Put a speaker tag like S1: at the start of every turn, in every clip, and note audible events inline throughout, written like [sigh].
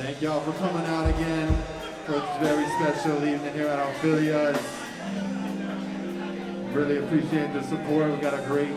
S1: Thank y'all for coming out again for this very special evening here at Ophelia. Really appreciate the support. We've got a great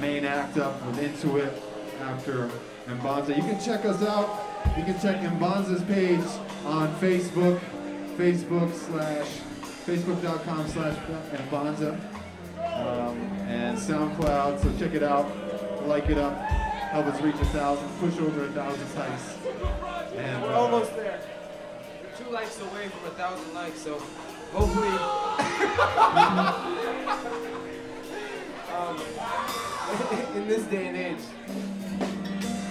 S1: main act up with Intuit after Mbanza. You can check us out. You can check Mbanza's page on Facebook, Facebook slash, facebook.com slash Mbanza, um, and SoundCloud. So check it out, like it up, help us reach a thousand, push over a thousand sites. And
S2: We're
S1: uh,
S2: almost there. We're two likes away from a thousand likes, so hopefully. [laughs] um, [laughs] in this day and age,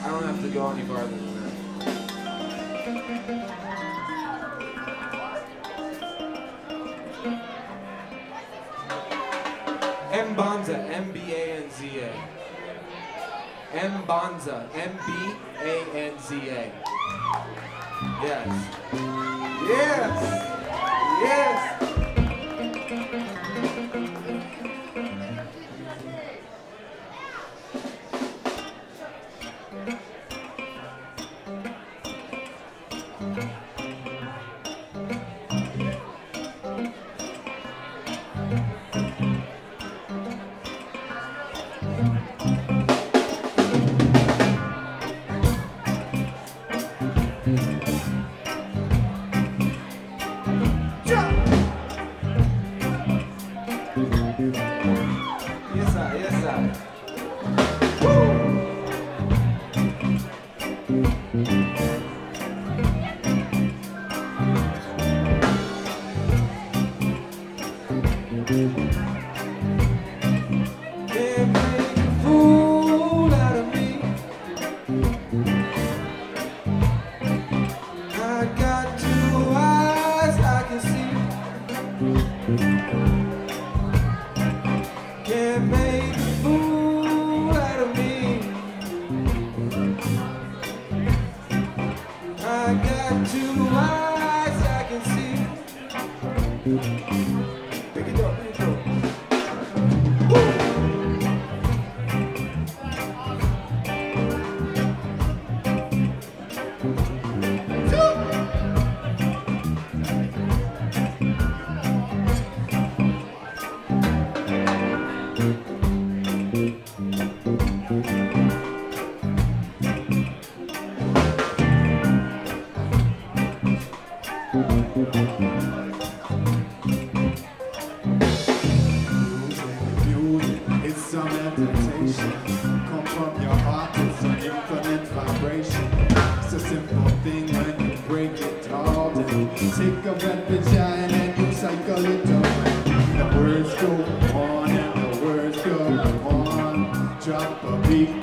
S2: I don't have to go any farther than that. Mbanza, M B A N Z A. Mbanza, M B A N Z A. Yes. Yes. Yes. Yes, Can't I got two eyes I can see.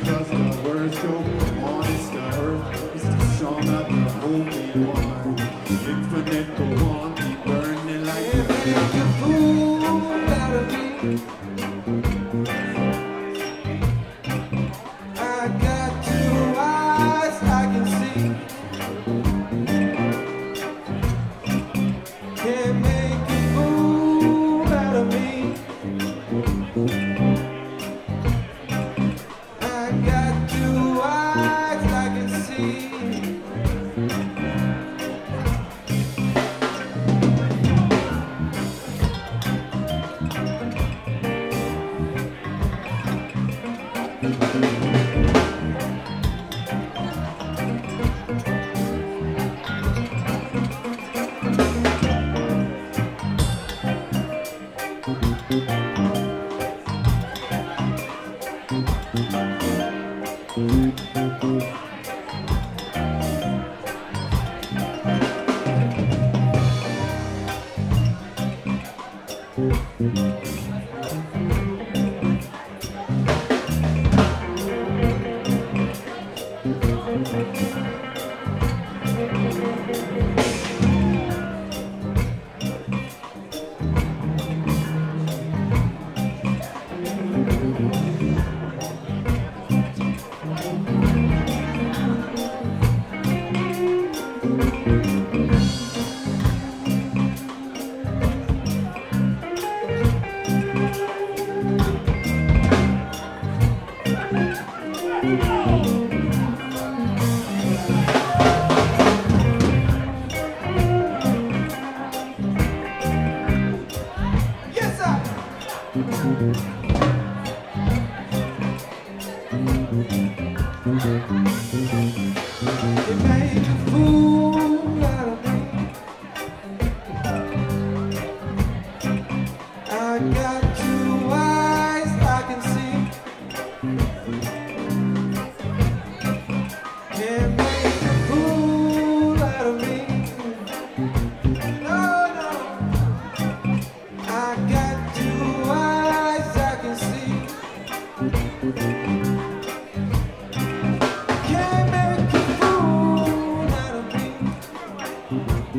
S1: Cause the words go on. It's the earth, it's the song of the only one.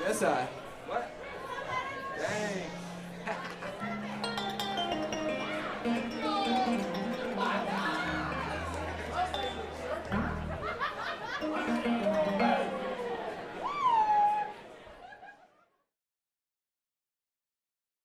S2: Yes, I.